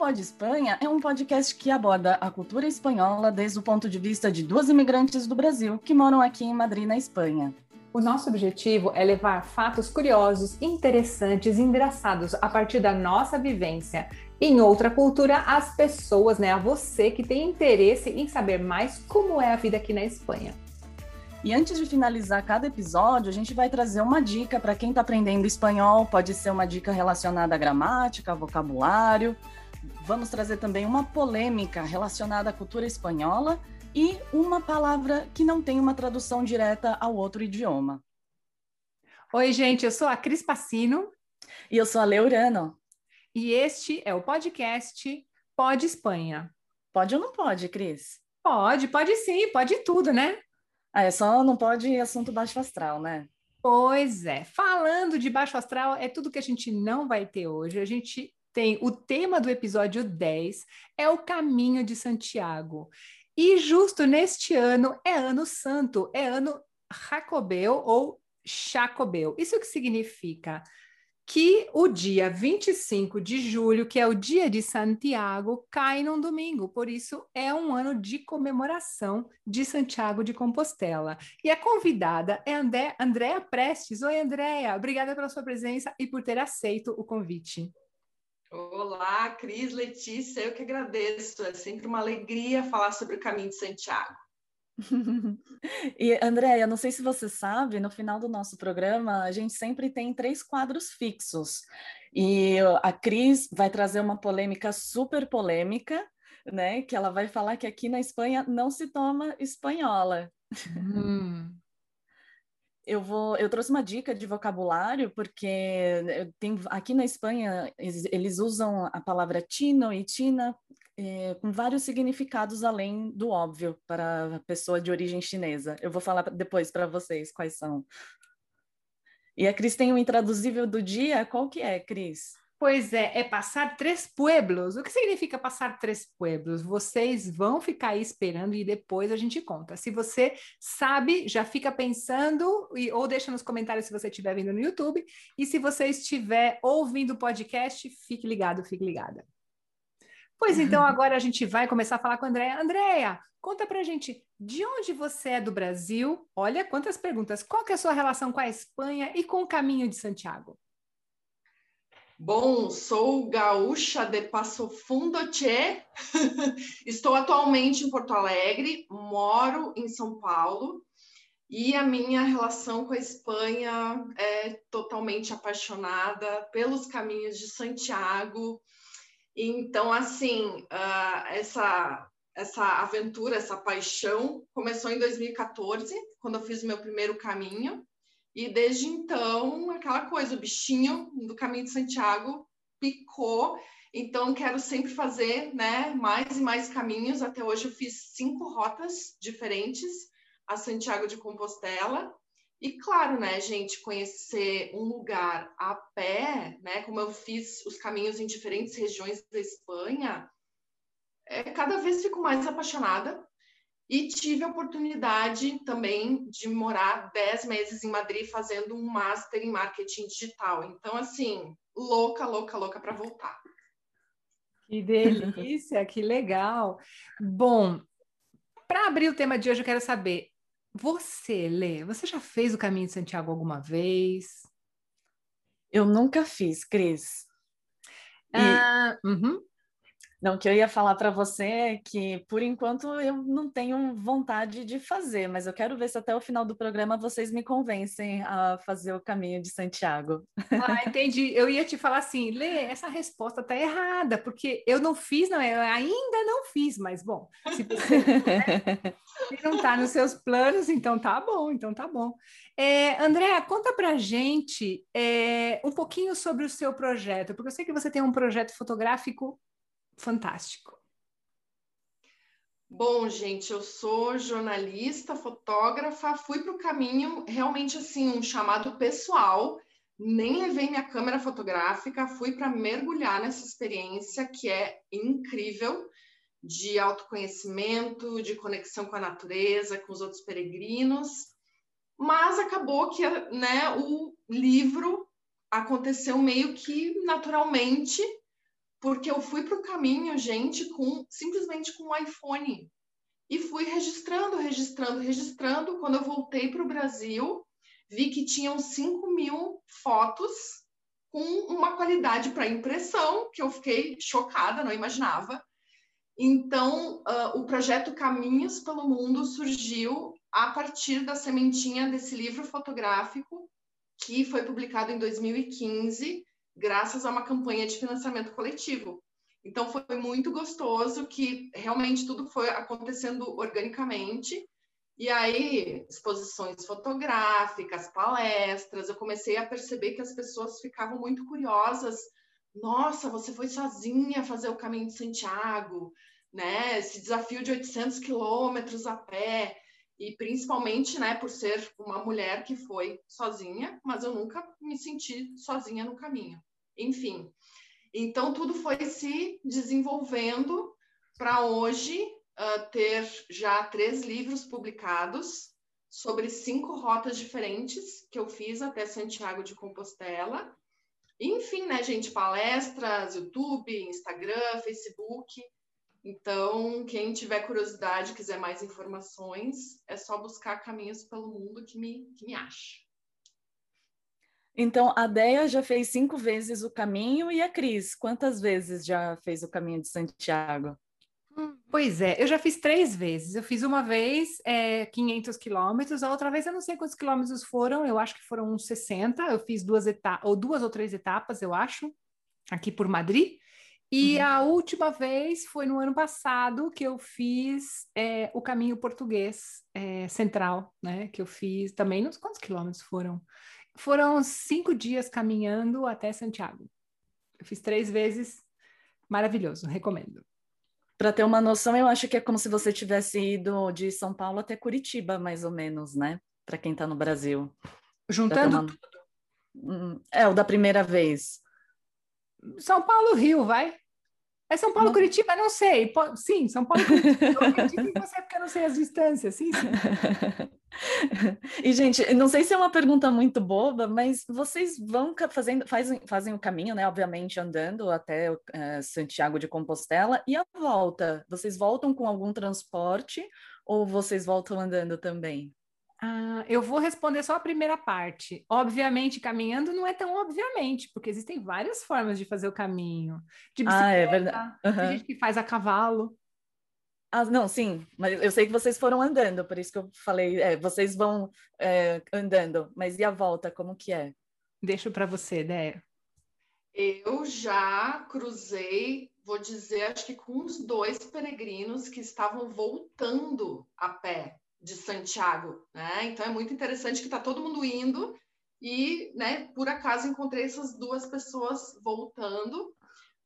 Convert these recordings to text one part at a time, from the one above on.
Pode Espanha é um podcast que aborda a cultura espanhola desde o ponto de vista de duas imigrantes do Brasil que moram aqui em Madrid, na Espanha. O nosso objetivo é levar fatos curiosos, interessantes e engraçados a partir da nossa vivência em outra cultura às pessoas, né, a você que tem interesse em saber mais como é a vida aqui na Espanha. E antes de finalizar cada episódio, a gente vai trazer uma dica para quem está aprendendo espanhol. Pode ser uma dica relacionada à gramática, vocabulário. Vamos trazer também uma polêmica relacionada à cultura espanhola e uma palavra que não tem uma tradução direta ao outro idioma. Oi, gente, eu sou a Cris Passino. E eu sou a Leurano. E este é o podcast Pode Espanha. Pode ou não pode, Cris? Pode, pode sim, pode tudo, né? Ah, é só não pode assunto baixo astral, né? Pois é. Falando de baixo astral, é tudo que a gente não vai ter hoje. A gente tem o tema do episódio 10 é o caminho de Santiago. E justo neste ano é ano santo, é ano Jacobeu ou Chacobeu. Isso que significa que o dia 25 de julho, que é o dia de Santiago, cai num domingo. Por isso, é um ano de comemoração de Santiago de Compostela. E a convidada é André, Andréa Prestes. Oi, Andréa. Obrigada pela sua presença e por ter aceito o convite. Olá, Cris, Letícia, eu que agradeço. É sempre uma alegria falar sobre o caminho de Santiago. e Andréia, não sei se você sabe, no final do nosso programa, a gente sempre tem três quadros fixos. E a Cris vai trazer uma polêmica super polêmica, né? Que ela vai falar que aqui na Espanha não se toma espanhola. Hum. Eu vou, eu trouxe uma dica de vocabulário porque tem aqui na Espanha eles, eles usam a palavra tino e tina é, com vários significados além do óbvio para a pessoa de origem chinesa. Eu vou falar depois para vocês quais são. E a Cris tem um intraduzível do dia, qual que é, Cris? Pois é, é passar três pueblos. O que significa passar três pueblos? Vocês vão ficar aí esperando e depois a gente conta. Se você sabe, já fica pensando e, ou deixa nos comentários se você estiver vendo no YouTube. E se você estiver ouvindo o podcast, fique ligado, fique ligada. Pois então, agora a gente vai começar a falar com a Andréia. Andréia, conta pra gente, de onde você é do Brasil? Olha quantas perguntas. Qual que é a sua relação com a Espanha e com o caminho de Santiago? Bom, sou gaúcha de Passo Fundo, Tchê. Estou atualmente em Porto Alegre, moro em São Paulo e a minha relação com a Espanha é totalmente apaixonada pelos caminhos de Santiago, então, assim, uh, essa, essa aventura, essa paixão começou em 2014, quando eu fiz o meu primeiro caminho. E desde então, aquela coisa, o bichinho do caminho de Santiago picou. Então, quero sempre fazer né, mais e mais caminhos. Até hoje, eu fiz cinco rotas diferentes a Santiago de Compostela. E claro, né, gente, conhecer um lugar a pé, né, como eu fiz os caminhos em diferentes regiões da Espanha, é, cada vez fico mais apaixonada. E tive a oportunidade também de morar 10 meses em Madrid fazendo um master em marketing digital. Então, assim, louca, louca, louca para voltar. Que delícia, que legal. Bom, para abrir o tema de hoje, eu quero saber você, Lê, você já fez o caminho de Santiago alguma vez? Eu nunca fiz, Cris. E... Ah, uhum. Não, que eu ia falar para você é que, por enquanto, eu não tenho vontade de fazer, mas eu quero ver se até o final do programa vocês me convencem a fazer o caminho de Santiago. Ah, entendi. Eu ia te falar assim, Lê, essa resposta tá errada, porque eu não fiz, não, eu ainda não fiz, mas bom, se você né, não está nos seus planos, então tá bom, então tá bom. É, André, conta pra gente é, um pouquinho sobre o seu projeto, porque eu sei que você tem um projeto fotográfico fantástico? Bom, gente, eu sou jornalista, fotógrafa, fui para o caminho realmente assim, um chamado pessoal, nem levei minha câmera fotográfica, fui para mergulhar nessa experiência que é incrível de autoconhecimento, de conexão com a natureza, com os outros peregrinos. Mas acabou que né, o livro aconteceu meio que naturalmente porque eu fui para o caminho, gente, com simplesmente com um iPhone. E fui registrando, registrando, registrando. Quando eu voltei para o Brasil, vi que tinham 5 mil fotos com uma qualidade para impressão, que eu fiquei chocada, não imaginava. Então, uh, o projeto Caminhos pelo Mundo surgiu a partir da sementinha desse livro fotográfico, que foi publicado em 2015, graças a uma campanha de financiamento coletivo. Então, foi muito gostoso que realmente tudo foi acontecendo organicamente. E aí, exposições fotográficas, palestras, eu comecei a perceber que as pessoas ficavam muito curiosas. Nossa, você foi sozinha fazer o caminho de Santiago? né? Esse desafio de 800 quilômetros a pé e principalmente, né, por ser uma mulher que foi sozinha, mas eu nunca me senti sozinha no caminho. Enfim, então tudo foi se desenvolvendo para hoje uh, ter já três livros publicados sobre cinco rotas diferentes que eu fiz até Santiago de Compostela. Enfim, né, gente, palestras, YouTube, Instagram, Facebook, então, quem tiver curiosidade, quiser mais informações, é só buscar caminhos pelo mundo que me, que me acha. Então, a Deia já fez cinco vezes o caminho e a Cris, quantas vezes já fez o caminho de Santiago? Hum, pois é, eu já fiz três vezes. Eu fiz uma vez é, 500 quilômetros, a outra vez eu não sei quantos quilômetros foram, eu acho que foram uns 60. Eu fiz duas etapas, ou duas ou três etapas, eu acho, aqui por Madrid. E uhum. a última vez foi no ano passado que eu fiz é, o caminho português é, central, né? Que eu fiz também, nos quantos quilômetros foram? Foram cinco dias caminhando até Santiago. Eu fiz três vezes, maravilhoso, recomendo. Para ter uma noção, eu acho que é como se você tivesse ido de São Paulo até Curitiba, mais ou menos, né? Para quem está no Brasil. Juntando uma... tudo. Hum, é, o da primeira vez. São Paulo, Rio, vai. É São Paulo, não. Curitiba? Não sei. Sim, São Paulo, Curitiba. Eu acredito em você porque eu não sei as distâncias. Sim, sim. e, gente, não sei se é uma pergunta muito boba, mas vocês vão fazendo, fazem, fazem o caminho, né? Obviamente, andando até uh, Santiago de Compostela e a volta. Vocês voltam com algum transporte ou vocês voltam andando também? Ah, eu vou responder só a primeira parte. Obviamente, caminhando não é tão obviamente, porque existem várias formas de fazer o caminho. De bicicleta, ah, é verdade. Uhum. tem gente que faz a cavalo. Ah, não, sim, mas eu sei que vocês foram andando, por isso que eu falei, é, vocês vão é, andando, mas e a volta, como que é? Deixo para você, Déia. Eu já cruzei, vou dizer, acho que com uns dois peregrinos que estavam voltando a pé de Santiago, né? Então é muito interessante que está todo mundo indo e, né, por acaso encontrei essas duas pessoas voltando.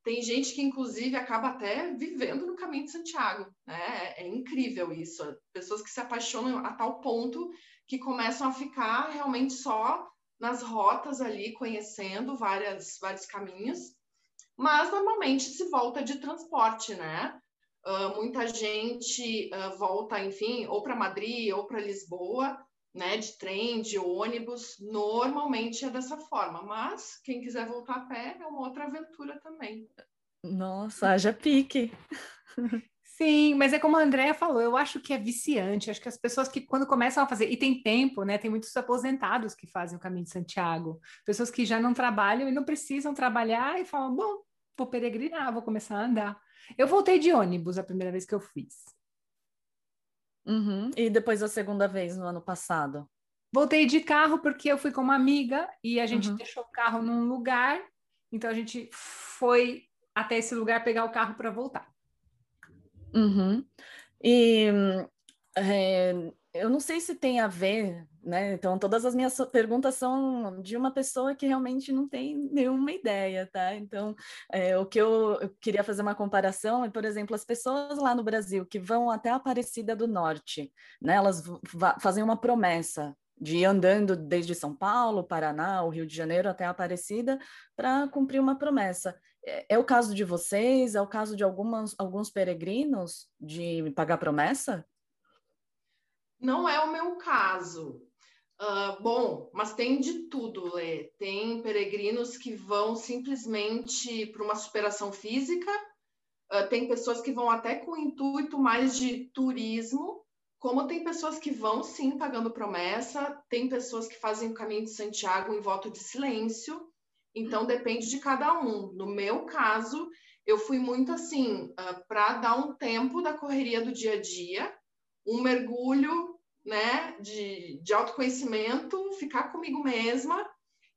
Tem gente que inclusive acaba até vivendo no caminho de Santiago, né? É incrível isso. Pessoas que se apaixonam a tal ponto que começam a ficar realmente só nas rotas ali, conhecendo várias, vários caminhos. Mas normalmente se volta de transporte, né? Uh, muita gente uh, volta, enfim, ou para Madrid ou para Lisboa, né, de trem, de ônibus, normalmente é dessa forma, mas quem quiser voltar a pé é uma outra aventura também. Nossa, haja pique! Sim, mas é como a Andrea falou, eu acho que é viciante, acho que as pessoas que quando começam a fazer, e tem tempo, né, tem muitos aposentados que fazem o caminho de Santiago, pessoas que já não trabalham e não precisam trabalhar e falam, bom, vou peregrinar, vou começar a andar. Eu voltei de ônibus a primeira vez que eu fiz. Uhum. E depois a segunda vez no ano passado? Voltei de carro porque eu fui com uma amiga e a gente uhum. deixou o carro num lugar, então a gente foi até esse lugar pegar o carro para voltar. Uhum. E é, eu não sei se tem a ver, né? Então, todas as minhas perguntas são de uma pessoa que realmente não tem nenhuma ideia, tá? Então, é, o que eu, eu, queria fazer uma comparação é, por exemplo, as pessoas lá no Brasil que vão até a Aparecida do Norte, né? Elas fazem uma promessa de ir andando desde São Paulo, Paraná, o Rio de Janeiro até a Aparecida para cumprir uma promessa. É, é, o caso de vocês? É o caso de algumas, alguns peregrinos de pagar promessa? Não é o meu caso. Uh, bom, mas tem de tudo, Lê. Tem peregrinos que vão simplesmente para uma superação física, uh, tem pessoas que vão até com o intuito mais de turismo, como tem pessoas que vão sim pagando promessa, tem pessoas que fazem o caminho de Santiago em voto de silêncio, então depende de cada um. No meu caso, eu fui muito assim, uh, para dar um tempo da correria do dia a dia, um mergulho né, de, de autoconhecimento, ficar comigo mesma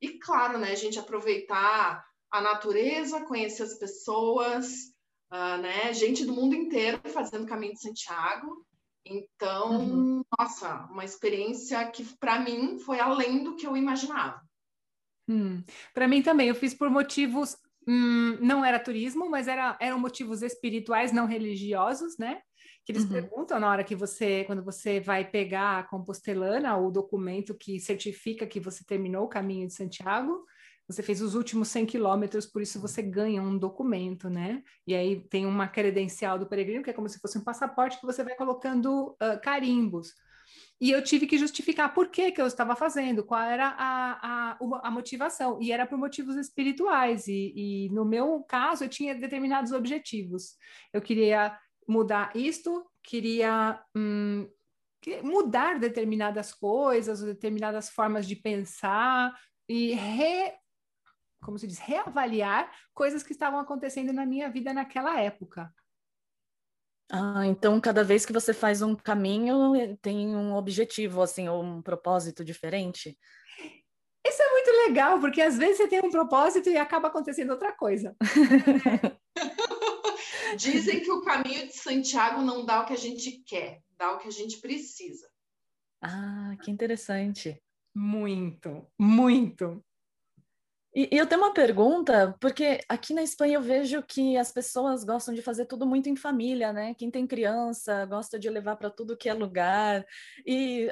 e, claro, né, a gente aproveitar a natureza, conhecer as pessoas, uh, né, gente do mundo inteiro fazendo o caminho de Santiago. Então, uhum. nossa, uma experiência que para mim foi além do que eu imaginava. Hum. Para mim também, eu fiz por motivos, hum, não era turismo, mas era, eram motivos espirituais, não religiosos, né? Que eles uhum. perguntam na hora que você, quando você vai pegar a compostelana, o documento que certifica que você terminou o caminho de Santiago, você fez os últimos 100 quilômetros, por isso você ganha um documento, né? E aí tem uma credencial do peregrino, que é como se fosse um passaporte que você vai colocando uh, carimbos. E eu tive que justificar por que, que eu estava fazendo, qual era a, a, a motivação. E era por motivos espirituais. E, e no meu caso, eu tinha determinados objetivos. Eu queria mudar isto, queria hum, mudar determinadas coisas, determinadas formas de pensar e re, como se diz, reavaliar coisas que estavam acontecendo na minha vida naquela época. Ah, então cada vez que você faz um caminho tem um objetivo, assim, ou um propósito diferente? Isso é muito legal, porque às vezes você tem um propósito e acaba acontecendo outra coisa. Dizem que o caminho de Santiago não dá o que a gente quer, dá o que a gente precisa. Ah, que interessante. Muito, muito. E, e eu tenho uma pergunta, porque aqui na Espanha eu vejo que as pessoas gostam de fazer tudo muito em família, né? Quem tem criança gosta de levar para tudo que é lugar. E,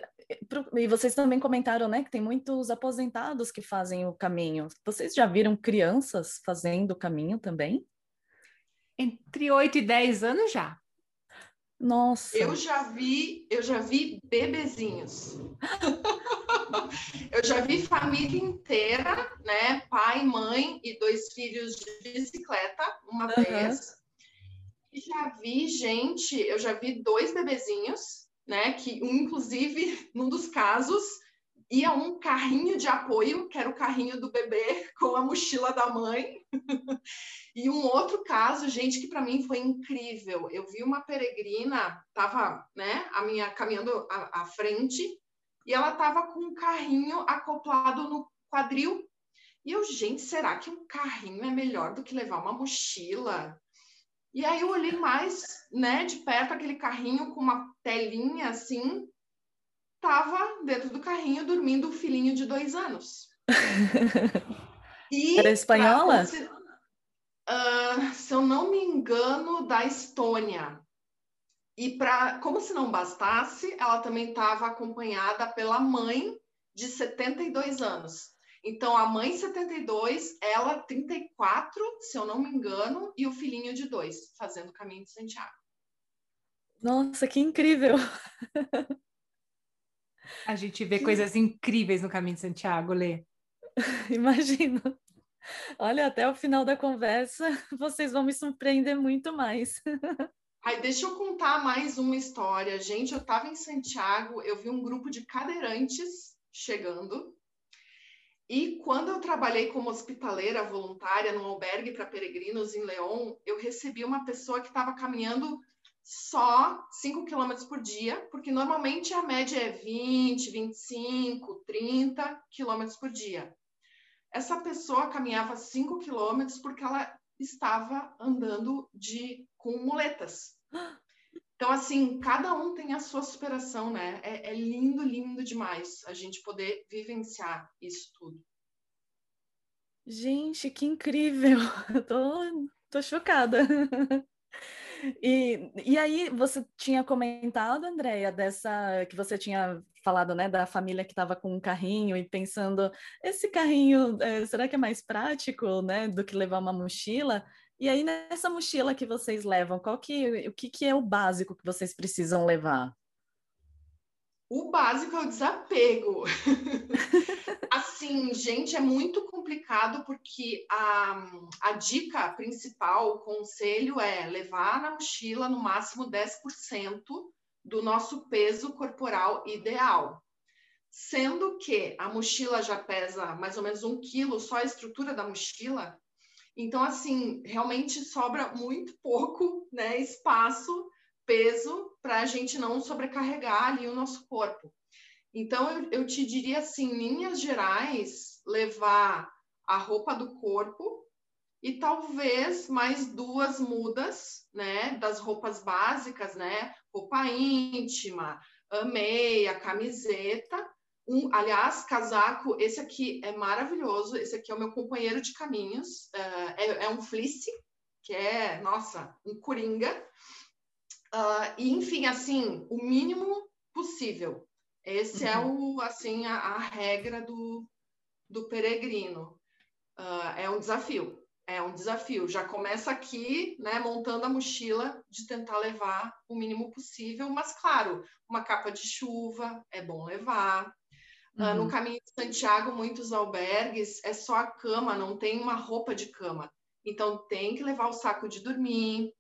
e vocês também comentaram, né, que tem muitos aposentados que fazem o caminho. Vocês já viram crianças fazendo o caminho também? Entre 8 e 10 anos já. Nossa. Eu já vi, eu já vi bebezinhos. eu já vi família inteira, né? Pai, mãe e dois filhos de bicicleta, uma uhum. vez. E já vi gente, eu já vi dois bebezinhos, né? Que um, inclusive, num dos casos, ia um carrinho de apoio, que era o carrinho do bebê com a mochila da mãe. e um outro caso, gente, que para mim foi incrível. Eu vi uma peregrina, tava, né, a minha caminhando à, à frente, e ela tava com um carrinho acoplado no quadril. E eu, gente, será que um carrinho é melhor do que levar uma mochila? E aí eu olhei mais, né, de perto aquele carrinho com uma telinha assim, estava dentro do carrinho dormindo o filhinho de dois anos. E Era espanhola? uh, se eu não me engano, da Estônia. E para, como se não bastasse, ela também estava acompanhada pela mãe de 72 anos. Então, a mãe 72, ela 34, se eu não me engano, e o filhinho de dois, fazendo o caminho de Santiago. Nossa, que incrível! A gente vê coisas incríveis no caminho de Santiago, Lê. Imagino. Olha, até o final da conversa, vocês vão me surpreender muito mais. Ai, deixa eu contar mais uma história. Gente, eu estava em Santiago, eu vi um grupo de cadeirantes chegando. E quando eu trabalhei como hospitaleira voluntária no albergue para peregrinos em León, eu recebi uma pessoa que estava caminhando só 5 km por dia, porque normalmente a média é 20, 25, 30 km por dia. Essa pessoa caminhava 5 km porque ela estava andando de com muletas. Então, assim, cada um tem a sua superação, né? É, é lindo, lindo demais a gente poder vivenciar isso tudo. Gente, que incrível! Eu tô, tô chocada. E, e aí você tinha comentado, Andréia, dessa que você tinha falado, né, da família que estava com um carrinho e pensando, esse carrinho, é, será que é mais prático, né, do que levar uma mochila? E aí nessa mochila que vocês levam, qual que, o que, que é o básico que vocês precisam levar? O básico é o desapego. assim, gente, é muito complicado porque a, a dica principal, o conselho é levar na mochila no máximo 10% do nosso peso corporal ideal. Sendo que a mochila já pesa mais ou menos um quilo, só a estrutura da mochila. Então, assim, realmente sobra muito pouco né, espaço, peso, para a gente não sobrecarregar ali o nosso corpo. Então, eu, eu te diria assim, em linhas gerais, levar a roupa do corpo e talvez mais duas mudas, né, das roupas básicas, né, roupa íntima, meia, camiseta, um, aliás, casaco, esse aqui é maravilhoso, esse aqui é o meu companheiro de caminhos, uh, é, é, um fleece, que é, nossa, um coringa, uh, e enfim, assim, o mínimo possível, esse é uhum. é o, assim, a, a, regra do, do peregrino, uh, é um desafio, é um desafio. Já começa aqui, né, montando a mochila de tentar levar o mínimo possível, mas claro, uma capa de chuva é bom levar. Uhum. Uh, no caminho de Santiago, muitos albergues é só a cama, não tem uma roupa de cama. Então tem que levar o saco de dormir.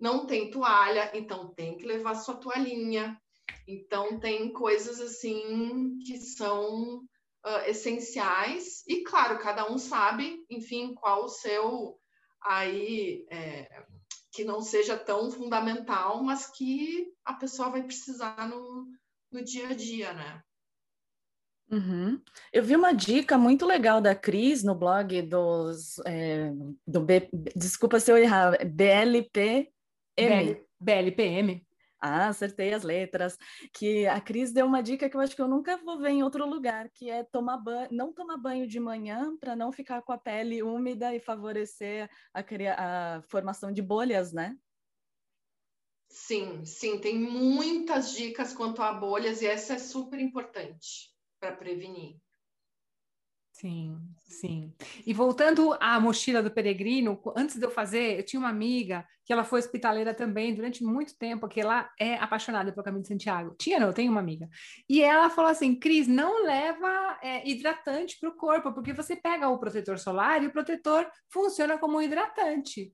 Não tem toalha, então tem que levar sua toalhinha. Então tem coisas assim que são uh, essenciais e claro cada um sabe enfim qual o seu aí é, que não seja tão fundamental mas que a pessoa vai precisar no, no dia a dia né Uhum. Eu vi uma dica muito legal da Cris no blog dos é, do B, desculpa se eu errar, BLPM. BL, BLPM. Ah, acertei as letras. Que a Cris deu uma dica que eu acho que eu nunca vou ver em outro lugar, que é tomar banho, não tomar banho de manhã para não ficar com a pele úmida e favorecer a, a formação de bolhas, né? Sim, sim, tem muitas dicas quanto a bolhas e essa é super importante para prevenir. Sim, sim. E voltando à mochila do peregrino, antes de eu fazer, eu tinha uma amiga que ela foi hospitaleira também durante muito tempo, que ela é apaixonada pelo Caminho de Santiago. Tinha, não, eu tenho uma amiga. E ela falou assim, Cris, não leva é, hidratante para o corpo, porque você pega o protetor solar e o protetor funciona como um hidratante.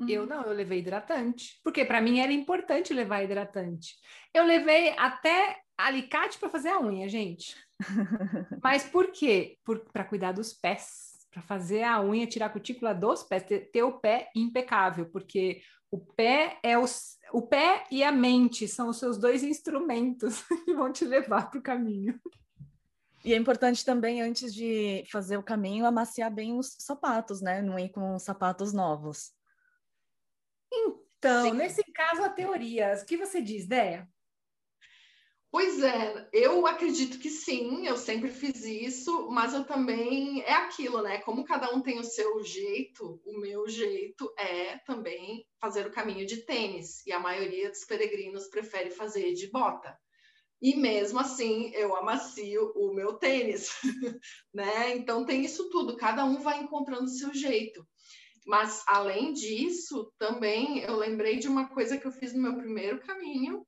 Uhum. Eu não, eu levei hidratante, porque para mim era importante levar hidratante. Eu levei até alicate para fazer a unha, gente. Mas por quê? Para cuidar dos pés, para fazer a unha, tirar a cutícula dos pés, ter, ter, o pé impecável, porque o pé é os, o pé e a mente são os seus dois instrumentos que vão te levar para o caminho. E é importante também, antes de fazer o caminho, amaciar bem os sapatos, né? Não ir com sapatos novos. Então, Sim. nesse caso, a teoria. O que você diz, Déia? Pois é, eu acredito que sim, eu sempre fiz isso, mas eu também é aquilo, né? Como cada um tem o seu jeito, o meu jeito é também fazer o caminho de tênis, e a maioria dos peregrinos prefere fazer de bota. E mesmo assim, eu amacio o meu tênis, né? Então tem isso tudo, cada um vai encontrando o seu jeito. Mas além disso, também eu lembrei de uma coisa que eu fiz no meu primeiro caminho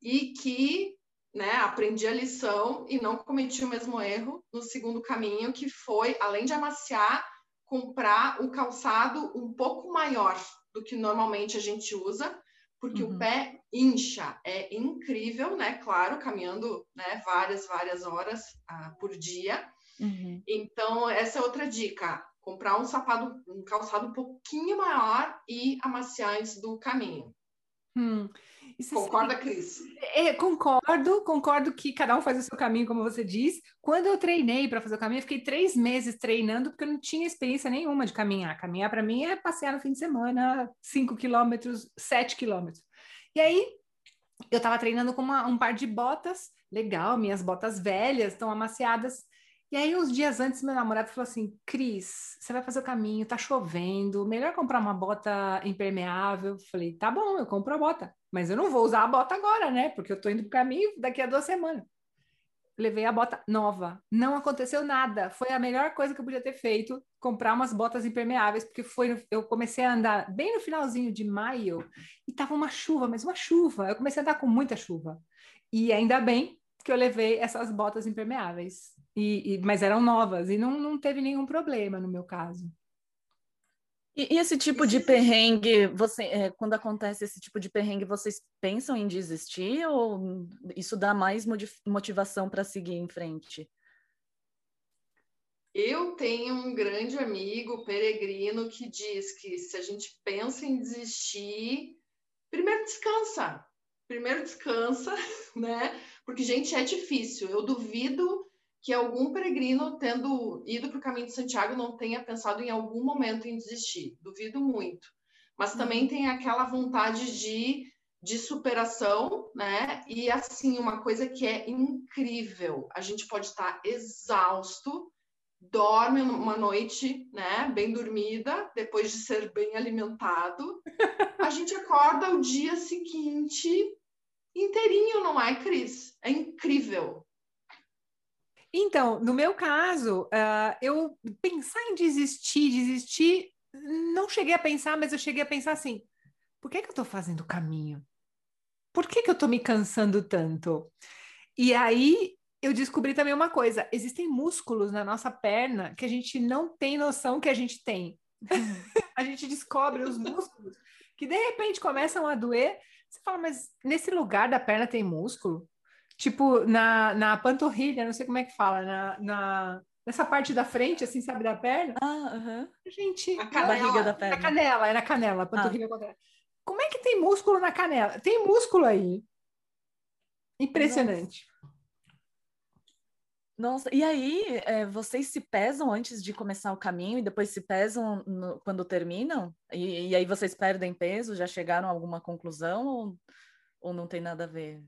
e que né, aprendi a lição e não cometi o mesmo erro no segundo caminho, que foi, além de amaciar, comprar o calçado um pouco maior do que normalmente a gente usa, porque uhum. o pé incha. É incrível, né? Claro, caminhando né, várias, várias horas uh, por dia. Uhum. Então, essa é outra dica. Comprar um sapato, um calçado um pouquinho maior e amaciar antes do caminho. Hum. Isso Concorda, Cris? É, concordo, concordo que cada um faz o seu caminho, como você diz. Quando eu treinei para fazer o caminho, eu fiquei três meses treinando, porque eu não tinha experiência nenhuma de caminhar. Caminhar para mim é passear no fim de semana, cinco quilômetros, sete quilômetros. E aí, eu estava treinando com uma, um par de botas, legal, minhas botas velhas estão amaciadas. E aí, uns dias antes, meu namorado falou assim: Cris, você vai fazer o caminho, tá chovendo, melhor comprar uma bota impermeável. Falei: tá bom, eu compro a bota mas eu não vou usar a bota agora, né? Porque eu tô indo pro caminho daqui a duas semanas. Levei a bota nova. Não aconteceu nada. Foi a melhor coisa que eu podia ter feito, comprar umas botas impermeáveis, porque foi eu comecei a andar bem no finalzinho de maio e tava uma chuva, mas uma chuva. Eu comecei a andar com muita chuva. E ainda bem que eu levei essas botas impermeáveis. E, e, mas eram novas e não, não teve nenhum problema no meu caso. E, e esse tipo de perrengue, você, é, quando acontece esse tipo de perrengue, vocês pensam em desistir ou isso dá mais motivação para seguir em frente? Eu tenho um grande amigo peregrino que diz que se a gente pensa em desistir, primeiro descansa. Primeiro descansa, né? Porque, gente, é difícil. Eu duvido que algum peregrino, tendo ido para o caminho de Santiago, não tenha pensado em algum momento em desistir. Duvido muito. Mas também uhum. tem aquela vontade de, de superação, né? E assim, uma coisa que é incrível: a gente pode estar exausto, dorme uma noite, né, bem dormida, depois de ser bem alimentado, a gente acorda o dia seguinte inteirinho, não é, Cris? É incrível. Então, no meu caso, uh, eu pensar em desistir, desistir, não cheguei a pensar, mas eu cheguei a pensar assim: por que, que eu estou fazendo o caminho? Por que, que eu estou me cansando tanto? E aí eu descobri também uma coisa: existem músculos na nossa perna que a gente não tem noção que a gente tem. a gente descobre os músculos que de repente começam a doer. Você fala, mas nesse lugar da perna tem músculo? Tipo, na, na panturrilha, não sei como é que fala, na, na, nessa parte da frente, assim, sabe, da perna. Ah, uhum. Gente, a barriga da perna. Na canela, é na canela, a panturrilha ah. Como é que tem músculo na canela? Tem músculo aí. Impressionante. Nossa. Nossa, e aí, é, vocês se pesam antes de começar o caminho e depois se pesam no, quando terminam? E, e, aí vocês perdem peso? Já chegaram a alguma conclusão ou, ou não tem nada a ver?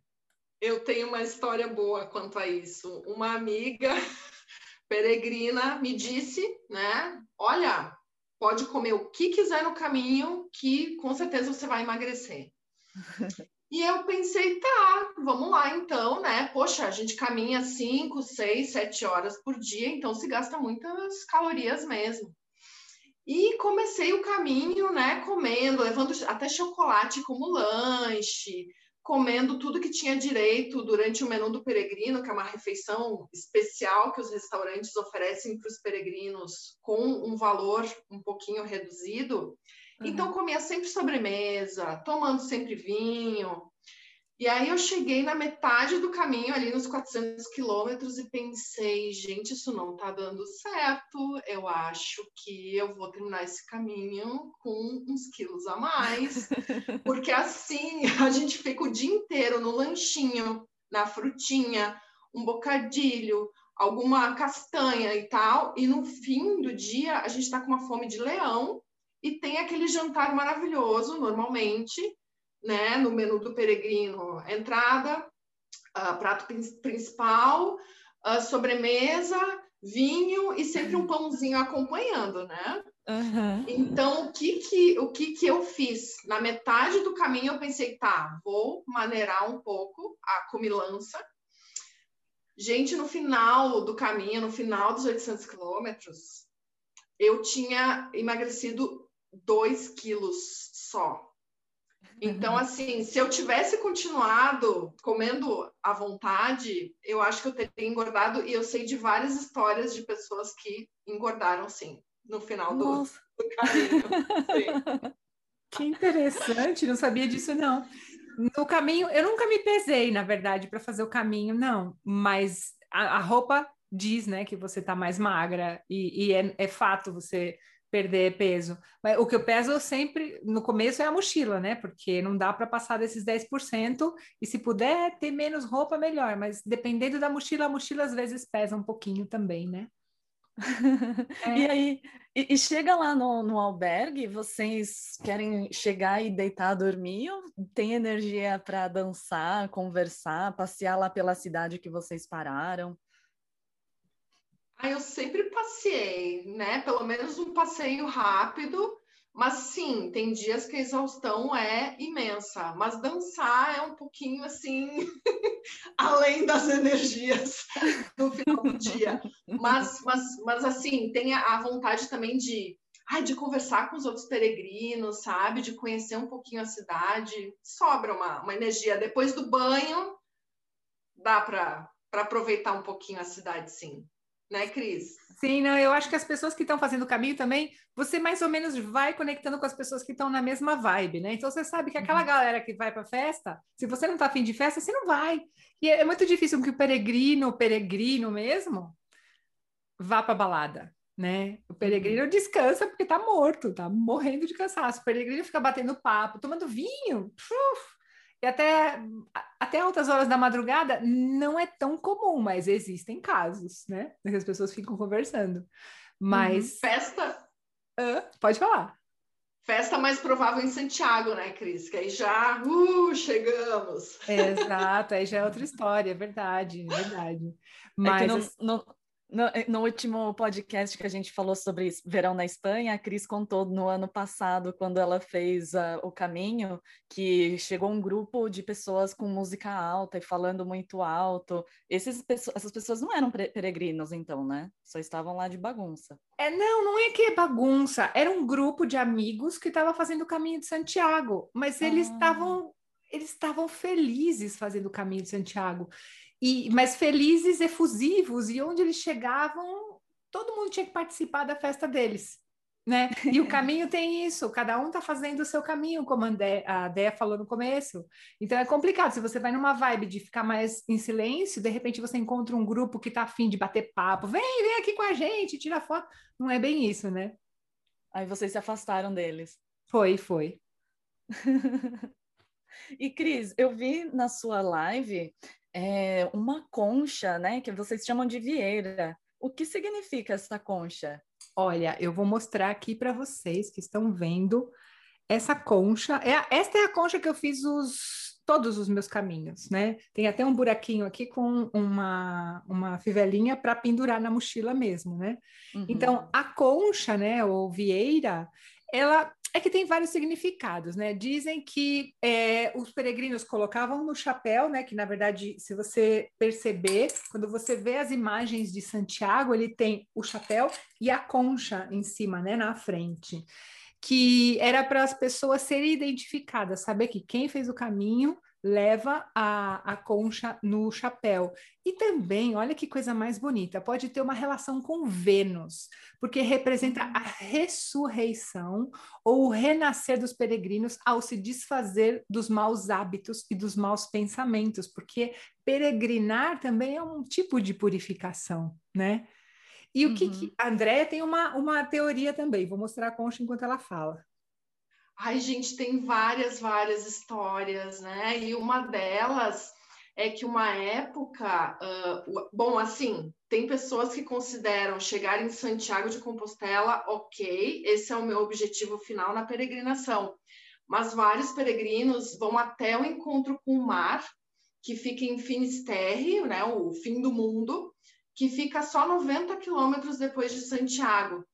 Eu tenho uma história boa quanto a isso. Uma amiga peregrina me disse, né? Olha, pode comer o que quiser no caminho, que com certeza você vai emagrecer. E eu pensei, tá, vamos lá então, né? Poxa, a gente caminha 5, 6, 7 horas por dia, então se gasta muitas calorias mesmo. E comecei o caminho, né, comendo, levando até chocolate como lanche, comendo tudo que tinha direito durante o menu do peregrino, que é uma refeição especial que os restaurantes oferecem para os peregrinos com um valor um pouquinho reduzido. Então, uhum. Então, comia sempre sobremesa, tomando sempre vinho. E aí eu cheguei na metade do caminho, ali nos 400 quilômetros, e pensei, gente, isso não tá dando certo. Eu acho que eu vou terminar esse caminho com uns quilos a mais. Porque assim, a gente fica o dia inteiro no lanchinho, na frutinha, um bocadilho, alguma castanha e tal. E no fim do dia, a gente tá com uma fome de leão e tem aquele jantar maravilhoso, normalmente, né, no menu do peregrino, entrada, uh, prato principal, uh, sobremesa, vinho e sempre um pãozinho acompanhando, né? Uhum. Então, o que que, o que que eu fiz? Na metade do caminho eu pensei, tá, vou maneirar um pouco a comilança. Gente, no final do caminho, no final dos 800 quilômetros, eu tinha emagrecido 2 quilos só. Então, assim, se eu tivesse continuado comendo à vontade, eu acho que eu teria engordado. E eu sei de várias histórias de pessoas que engordaram, sim, no final do, do caminho. Que interessante, não sabia disso, não. No caminho, eu nunca me pesei, na verdade, para fazer o caminho, não. Mas a, a, roupa diz, né, que você tá mais magra. E, e é, é fato, você perder peso. Mas o que eu peso sempre no começo é a mochila, né? Porque não dá para passar desses 10%, e se puder ter menos roupa, melhor. Mas dependendo da mochila, a mochila às vezes pesa um pouquinho também, né? É. E aí, e, e, chega lá no, no albergue, vocês querem chegar e deitar, dormir, ou tem energia para dançar, conversar, passear lá pela cidade que vocês pararam? Ah, eu sempre passei, né? Pelo menos um passeio rápido, mas sim, tem dias que a exaustão é imensa, mas dançar é um pouquinho assim, além das energias no final do dia. Mas, mas, mas assim, tem a vontade também de, ai, de conversar com os outros peregrinos, sabe? De conhecer um pouquinho a cidade. Sobra uma, uma energia. Depois do banho, dá para aproveitar um pouquinho a cidade, sim. Né, Cris? Sim, não, eu acho que as pessoas que estão fazendo o caminho também, você mais ou menos vai conectando com as pessoas que estão na mesma vibe, né? Então você sabe que aquela uhum. galera que vai para festa, se você não está afim de festa, você não vai. E é, é muito difícil que o peregrino, o peregrino mesmo, vá para balada, né? O peregrino uhum. descansa porque está morto, está morrendo de cansaço. O peregrino fica batendo papo, tomando vinho, e até, até altas horas da madrugada não é tão comum, mas existem casos, né? Que as pessoas ficam conversando. Mas. Uhum. Festa. pode falar. Festa mais provável em Santiago, né, Cris? Que aí já uh, chegamos. exato, aí já é outra história, é verdade, é verdade. Mas é no, no, no, eh, no, último podcast que a gente falou sobre verão na Espanha, a Cris contou no ano passado, quando ela fez uh, o caminho, que chegou um grupo de pessoas com música alta e falando muito alto. Esses, essas pessoas não eram peregrinos, então, né? Só estavam lá de bagunça. É, não, não é que é bagunça. Era um grupo de amigos que estava fazendo o caminho de Santiago, mas eles ah. estavam eles estavam felizes fazendo o caminho de Santiago e mas felizes, efusivos, e onde eles chegavam, todo mundo tinha que participar da festa deles. Né? E o caminho tem isso, cada um está fazendo o seu caminho, como a Déia falou no começo. Então é complicado, se você vai numa vibe de ficar mais em silêncio, de repente você encontra um grupo que está afim de bater papo, vem, vem aqui com a gente, tira foto. Não é bem isso, né? Aí vocês se afastaram deles. Foi, foi. e Cris, eu vi na sua live é, uma concha, né? Que vocês chamam de vieira. O que significa essa concha? Olha, eu vou mostrar aqui para vocês que estão vendo essa concha. É, esta é a concha que eu fiz os, todos os meus caminhos, né? Tem até um buraquinho aqui com uma, uma fivelinha para pendurar na mochila mesmo, né? Uhum. Então, a concha, né, ou vieira, ela é que tem vários significados, né? Dizem que é, os peregrinos colocavam no chapéu, né? Que na verdade, se você perceber, quando você vê as imagens de Santiago, ele tem o chapéu e a concha em cima, né? Na frente, que era para as pessoas serem identificadas, saber que quem fez o caminho leva a, a concha no chapéu. E também, olha que coisa mais bonita, pode ter uma relação com Vênus, porque representa a ressurreição ou o renascer dos peregrinos ao se desfazer dos maus hábitos e dos maus pensamentos, porque peregrinar também é um tipo de purificação, né? E o uhum. que, que... A Andréia tem uma, uma teoria também, vou mostrar a concha enquanto ela fala. Ai, gente, tem várias, várias histórias, né? E uma delas é que uma época, uh, bom, assim, tem pessoas que consideram chegar em Santiago de Compostela, ok, esse é o meu objetivo final na peregrinação. Mas vários peregrinos vão até o encontro com o mar, que fica em Finisterre, né, o fim do mundo, que fica só 90 quilômetros depois de Santiago.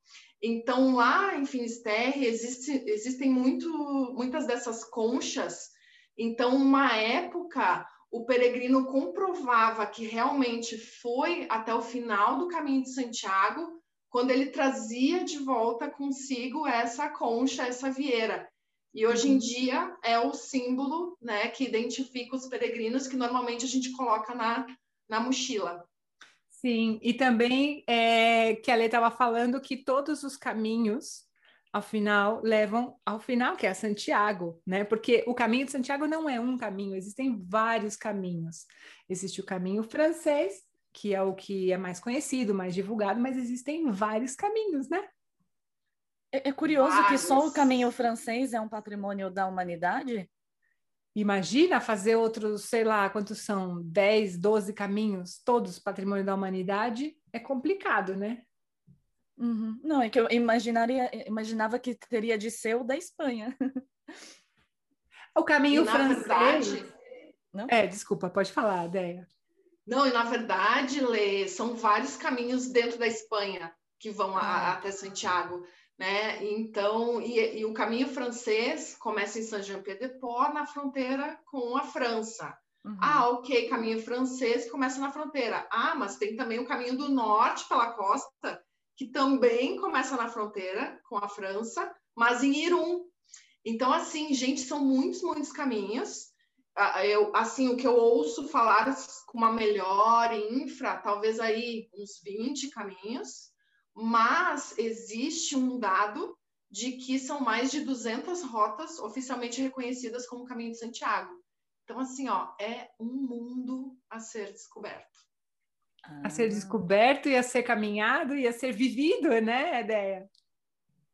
Então, lá em Finisterre, existe, existem muito, muitas dessas conchas. Então, uma época, o peregrino comprovava que realmente foi até o final do caminho de Santiago, quando ele trazia de volta consigo essa concha, essa vieira. E hoje em uhum. dia é o símbolo né, que identifica os peregrinos, que normalmente a gente coloca na, na mochila. Sim, e também é, que a Lê estava falando que todos os caminhos, ao final, levam ao final, que é Santiago, né? Porque o caminho de Santiago não é um caminho, existem vários caminhos. Existe o caminho francês, que é o que é mais conhecido, mais divulgado, mas existem vários caminhos, né? É, é curioso vários. que só o caminho francês é um patrimônio da humanidade? Imagina fazer outros, sei lá, quantos são? 10, 12 caminhos, todos patrimônio da humanidade, é complicado, né? Uhum. Não, é que eu imaginaria, imaginava que teria de ser o da Espanha. O caminho francês. Verdade... Não? É, desculpa, pode falar, Deia. Não, e na verdade, Lê, são vários caminhos dentro da Espanha que vão a, ah. até Santiago né? Então, e, e, o caminho francês começa em Saint-Jean-Pied-de-Port, na fronteira com a França. Uhum. Ah, ok, caminho francês começa na fronteira. Ah, mas tem também o caminho do norte pela costa, que também começa na fronteira com a França, mas em Irum. Então, assim, gente, são muitos, muitos caminhos. eu, assim, o que eu ouço falar com uma melhor infra, talvez aí uns 20 caminhos, mas existe um dado de que são mais de 200 rotas oficialmente reconhecidas como Caminho de Santiago. Então, assim, ó, é um mundo a ser descoberto. A ser descoberto e a ser caminhado e a ser vivido, né, ideia?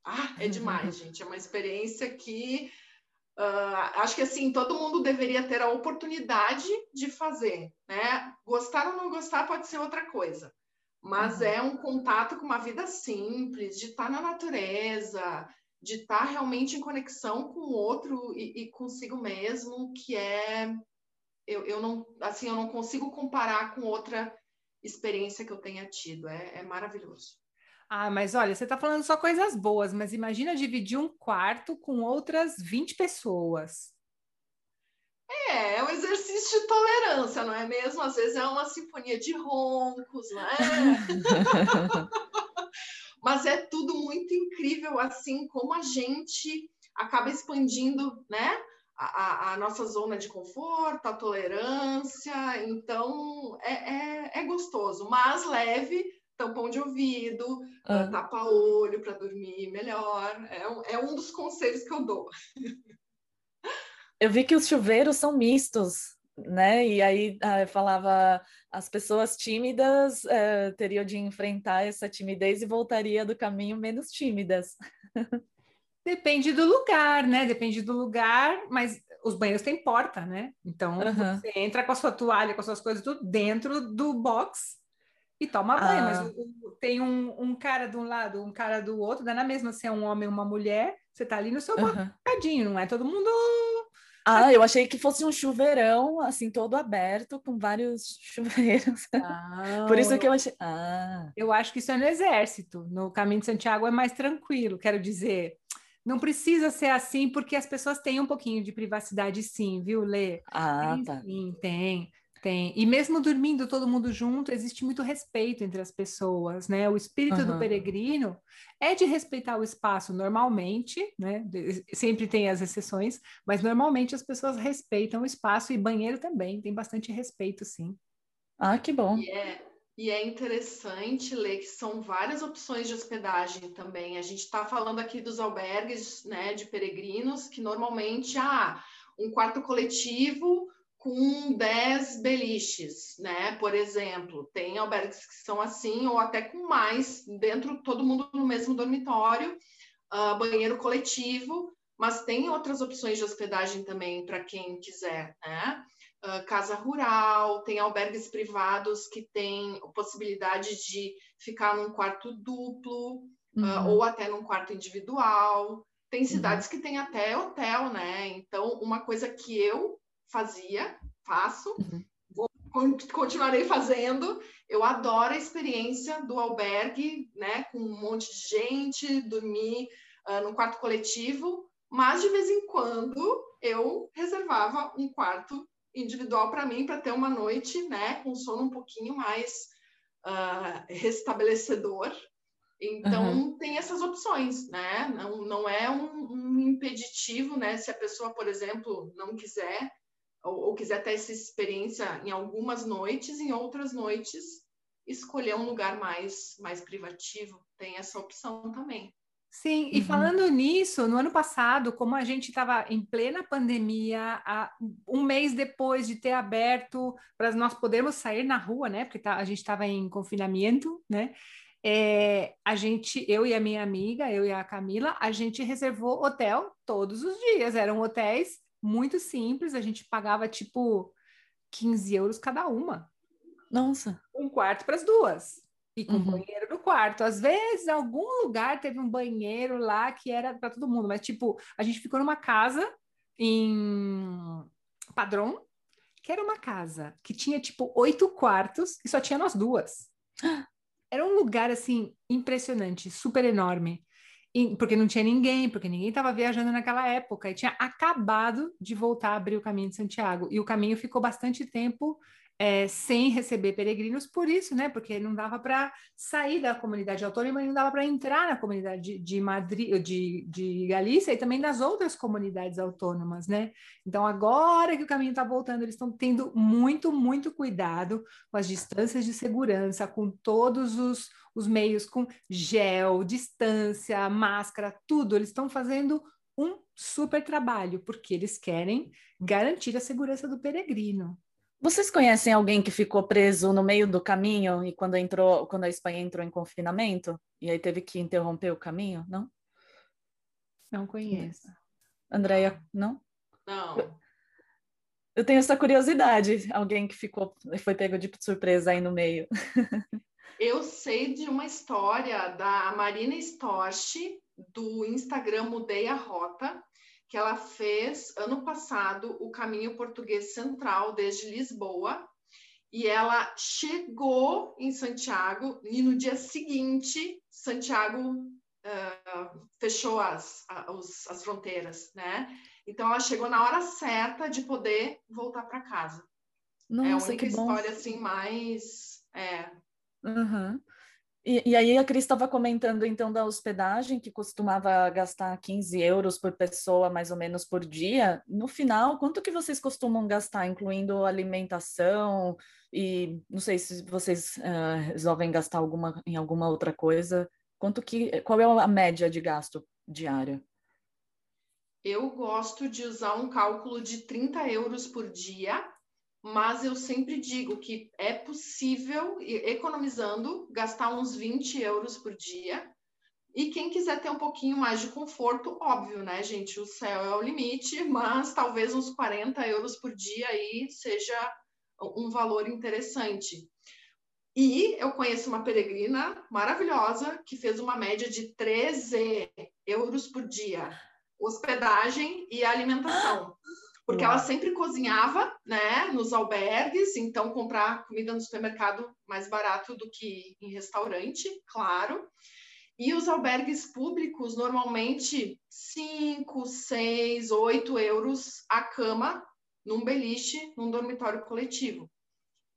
Ah, é demais, gente. É uma experiência que uh, acho que assim todo mundo deveria ter a oportunidade de fazer, né? Gostar ou não gostar pode ser outra coisa, mas uhum. é um contato com uma vida simples, de estar na natureza, de estar realmente em conexão com o outro e, e consigo mesmo, que é eu, eu não assim eu não consigo comparar com outra experiência que eu tenha tido. É, é maravilhoso. Ah, mas olha, você está falando só coisas boas, mas imagina dividir um quarto com outras 20 pessoas. É, é um exercício de tolerância, não é mesmo? Às vezes é uma sinfonia de roncos, não é? mas é tudo muito incrível, assim, como a gente acaba expandindo, né? A, a, a nossa zona de conforto, a tolerância, então é, é, é gostoso, mas leve tampão de ouvido, ah. tapa-olho para dormir melhor. É um, é um dos conselhos que eu dou. Eu vi que os chuveiros são mistos, né? E aí ah, falava as pessoas tímidas uh, teriam de enfrentar essa timidez e voltaria do caminho menos tímidas. Depende do lugar, né? Depende do lugar, mas os banheiros têm porta, né? Então uhum. você entra com a sua toalha, com as suas coisas tudo dentro do box e toma banho, ah. mas o, tem um, um, cara de um lado, um cara do outro, dá na mesma se é um homem ou uma mulher, você tá ali no seu bocadinho, não é todo mundo. Ah, eu achei que fosse um chuveirão, assim, todo aberto, com vários chuveiros. Ah, Por isso que eu achei. Ah. Eu acho que isso é no exército. No caminho de Santiago é mais tranquilo, quero dizer. Não precisa ser assim, porque as pessoas têm um pouquinho de privacidade, sim, viu, Lê? Ah, tem, tá. Sim, tem. Tem. E mesmo dormindo todo mundo junto, existe muito respeito entre as pessoas, né? O espírito uhum. do peregrino é de respeitar o espaço normalmente, né? Sempre tem as exceções, mas normalmente as pessoas respeitam o espaço e banheiro também, tem bastante respeito, sim. Ah, que bom. E é, e é interessante ler que são várias opções de hospedagem também. A gente está falando aqui dos albergues, né, de peregrinos, que normalmente, ah, um quarto coletivo com 10 beliches, né? Por exemplo, tem albergues que são assim, ou até com mais, dentro, todo mundo no mesmo dormitório, uh, banheiro coletivo, mas tem outras opções de hospedagem também para quem quiser, né? Uh, casa rural, tem albergues privados que têm possibilidade de ficar num quarto duplo, uhum. uh, ou até num quarto individual. Tem uhum. cidades uhum. que têm até hotel, né? Então, uma coisa que eu fazia, faço, uhum. vou, continuarei fazendo. Eu adoro a experiência do albergue, né, com um monte de gente, dormir uh, num quarto coletivo, mas de vez em quando eu reservava um quarto individual para mim para ter uma noite, né, com sono um pouquinho mais uh, restabelecedor. Então uhum. tem essas opções, né? Não, não é um, um impeditivo, né? Se a pessoa, por exemplo, não quiser ou, ou quiser ter essa experiência em algumas noites, em outras noites escolher um lugar mais mais privativo, tem essa opção também. Sim, e uhum. falando nisso, no ano passado, como a gente estava em plena pandemia, um mês depois de ter aberto para nós podermos sair na rua, né? Porque tá, a gente estava em confinamento, né? É, a gente, eu e a minha amiga, eu e a Camila, a gente reservou hotel todos os dias. Eram hotéis muito simples, a gente pagava tipo 15 euros cada uma. Nossa. Um quarto para as duas. E com uhum. banheiro no quarto. Às vezes, em algum lugar teve um banheiro lá que era para todo mundo, mas tipo, a gente ficou numa casa em Padrão, que era uma casa que tinha tipo oito quartos e só tinha nós duas. Era um lugar assim impressionante, super enorme porque não tinha ninguém, porque ninguém estava viajando naquela época e tinha acabado de voltar a abrir o caminho de Santiago. E o caminho ficou bastante tempo é, sem receber peregrinos por isso, né? Porque não dava para sair da comunidade autônoma e não dava para entrar na comunidade de, de Madrid, de, de Galícia e também das outras comunidades autônomas, né? Então, agora que o caminho está voltando, eles estão tendo muito, muito cuidado com as distâncias de segurança, com todos os, os meios, com gel, distância, máscara, tudo. Eles estão fazendo um super trabalho, porque eles querem garantir a segurança do peregrino. Vocês conhecem alguém que ficou preso no meio do caminho e quando entrou, quando a Espanha entrou em confinamento e aí teve que interromper o caminho? Não? Não conheço. Andréia, não? Não. Eu tenho essa curiosidade, alguém que ficou, foi pego de surpresa aí no meio. Eu sei de uma história da Marina Storch, do Instagram Mudei a Rota, que ela fez ano passado o caminho português central desde Lisboa e ela chegou em Santiago e no dia seguinte Santiago uh, fechou as, as, as, fronteiras, né? Então ela chegou na hora certa de poder voltar para casa. Nossa, é a única história assim mais é. Uhum. E, e, aí a Cris estava comentando então da hospedagem, que costumava gastar 15 euros por pessoa, mais ou menos, por dia. No final, quanto que vocês costumam gastar, incluindo alimentação e não sei se vocês uh, resolvem gastar alguma, em alguma outra coisa. Quanto que, qual é a média de gasto diário? Eu gosto de usar um cálculo de 30 euros por dia mas eu sempre digo que é possível, economizando, gastar uns 20 euros por dia. E quem quiser ter um pouquinho mais de conforto, óbvio, né, gente? O céu é o limite, mas talvez uns 40 euros por dia aí seja um valor interessante. E eu conheço uma peregrina maravilhosa que fez uma média de 13 euros por dia, hospedagem e alimentação porque ela sempre cozinhava, né, nos albergues, então comprar comida no supermercado mais barato do que em restaurante, claro. E os albergues públicos, normalmente 5, 6, 8 euros a cama num beliche, num dormitório coletivo.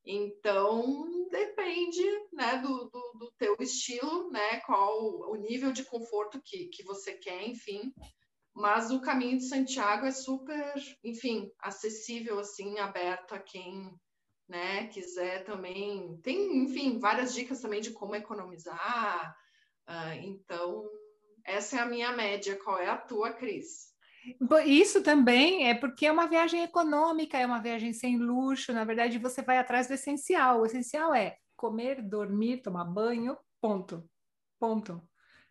Então, depende né, do, do, do teu estilo, né, qual o nível de conforto que, que você quer, enfim. Mas o caminho de Santiago é super, enfim, acessível, assim, aberto a quem né, quiser também. Tem, enfim, várias dicas também de como economizar. Uh, então, essa é a minha média. Qual é a tua, Cris? Isso também é porque é uma viagem econômica, é uma viagem sem luxo. Na verdade, você vai atrás do essencial. O essencial é comer, dormir, tomar banho, ponto. Ponto.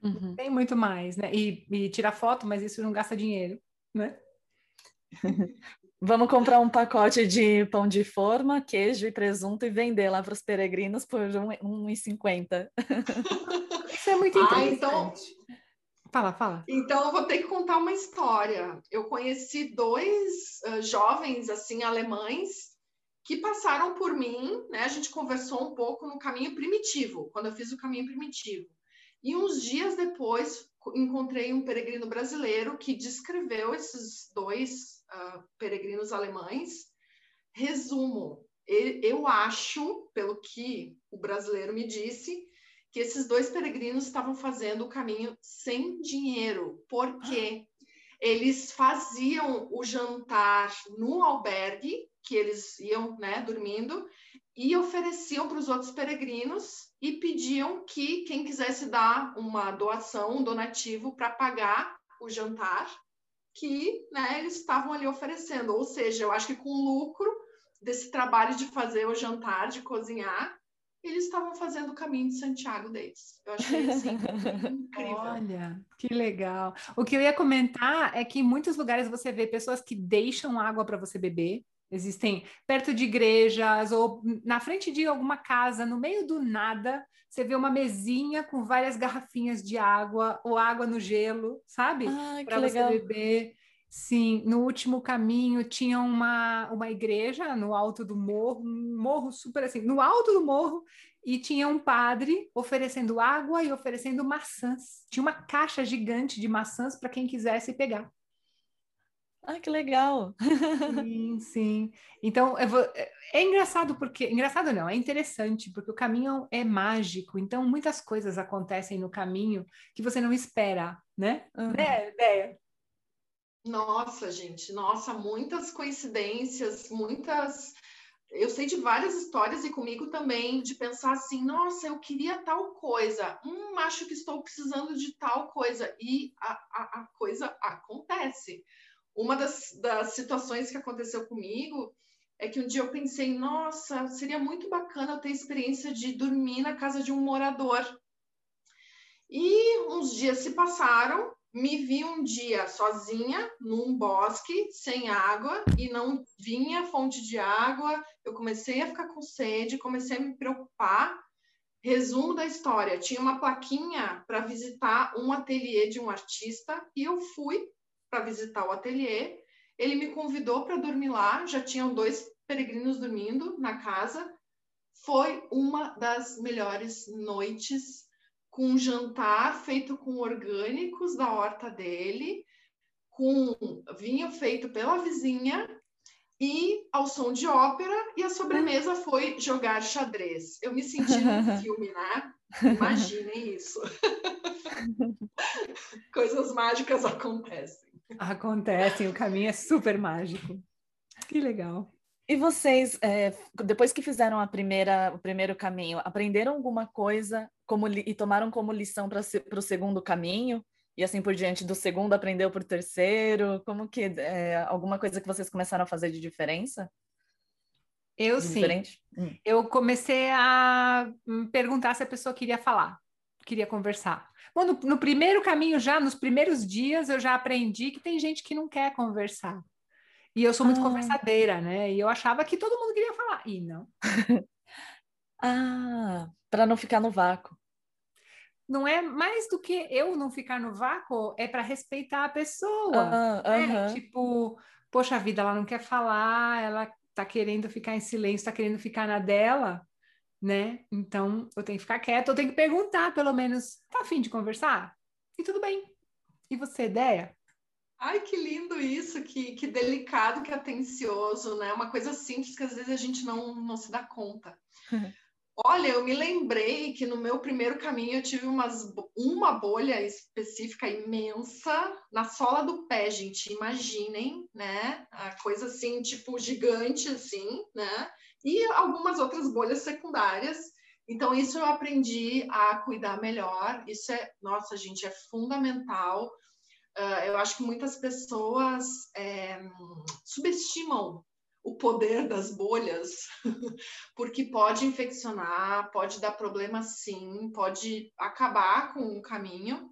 Uhum. Tem muito mais, né? E, e tirar foto, mas isso não gasta dinheiro, né? Vamos comprar um pacote de pão de forma, queijo e presunto e vender lá para os peregrinos por R$1,50. Isso é muito interessante. Ah, então... Fala, fala. Então, eu vou ter que contar uma história. Eu conheci dois uh, jovens, assim, alemães, que passaram por mim, né? A gente conversou um pouco no caminho primitivo, quando eu fiz o caminho primitivo. E uns dias depois, encontrei um peregrino brasileiro que descreveu esses dois uh, peregrinos alemães. Resumo, eu acho, pelo que o brasileiro me disse, que esses dois peregrinos estavam fazendo o caminho sem dinheiro, porque eles faziam o jantar no albergue que eles iam, né, dormindo, e ofereciam para os outros peregrinos e pediam que quem quisesse dar uma doação, um donativo para pagar o jantar, que né, eles estavam ali oferecendo. Ou seja, eu acho que com o lucro desse trabalho de fazer o jantar, de cozinhar, eles estavam fazendo o caminho de Santiago deles. Eu achei assim, incrível. Olha, que legal. O que eu ia comentar é que em muitos lugares você vê pessoas que deixam água para você beber, Existem perto de igrejas ou na frente de alguma casa, no meio do nada, você vê uma mesinha com várias garrafinhas de água ou água no gelo, sabe? Para você legal. beber. Sim, no último caminho tinha uma, uma igreja no alto do morro, um morro super assim, no alto do morro, e tinha um padre oferecendo água e oferecendo maçãs. Tinha uma caixa gigante de maçãs para quem quisesse pegar. Ah, que legal! Sim, sim. Então, vou... é engraçado porque... Engraçado não, é interessante, porque o caminho é mágico. Então, muitas coisas acontecem no caminho que você não espera, né? Uhum. Né, ideia? Nossa, gente, nossa, muitas coincidências, muitas eu sei de várias histórias e comigo também de pensar assim, nossa, eu queria tal coisa, hum, acho que estou precisando de tal coisa e a, a, a coisa acontece. Uma das, das situações que aconteceu comigo é que um dia eu pensei, nossa, seria muito bacana eu ter experiência de dormir na casa de um morador. E uns dias se passaram me vi um dia sozinha num bosque sem água e não vinha fonte de água. Eu comecei a ficar com sede, comecei a me preocupar. Resumo da história: tinha uma plaquinha para visitar um ateliê de um artista e eu fui para visitar o ateliê. Ele me convidou para dormir lá. Já tinham dois peregrinos dormindo na casa. Foi uma das melhores noites com um jantar feito com orgânicos da horta dele, com vinho feito pela vizinha e ao som de ópera, e a sobremesa foi jogar xadrez. Eu me senti num filme, né? Imaginem isso. Coisas mágicas acontecem. Acontecem, o caminho é super mágico. Que legal. E vocês, é, depois que fizeram a primeira, o primeiro caminho, aprenderam alguma coisa como, e tomaram como lição para o segundo caminho? E assim por diante, do segundo aprendeu para o terceiro? Como que, é, alguma coisa que vocês começaram a fazer de diferença? Eu de sim. Diferente? Hum. Eu comecei a perguntar se a pessoa queria falar, queria conversar. Bom, no, no primeiro caminho já, nos primeiros dias, eu já aprendi que tem gente que não quer conversar. E eu sou muito ah. conversadeira, né? E eu achava que todo mundo queria falar. E não. ah, para não ficar no vácuo. Não é mais do que eu não ficar no vácuo, é para respeitar a pessoa. Ah, né? Tipo, poxa vida, ela não quer falar, ela tá querendo ficar em silêncio, tá querendo ficar na dela, né? Então eu tenho que ficar quieta, eu tenho que perguntar, pelo menos, tá afim de conversar? E tudo bem. E você, ideia? Ai, que lindo isso, que, que delicado, que atencioso, né? Uma coisa simples que às vezes a gente não, não se dá conta. Olha, eu me lembrei que no meu primeiro caminho eu tive umas, uma bolha específica imensa na sola do pé, gente. Imaginem, né? A coisa assim, tipo, gigante, assim, né? E algumas outras bolhas secundárias. Então, isso eu aprendi a cuidar melhor. Isso é, nossa, gente, é fundamental Uh, eu acho que muitas pessoas é, subestimam o poder das bolhas, porque pode infeccionar, pode dar problema sim, pode acabar com o caminho.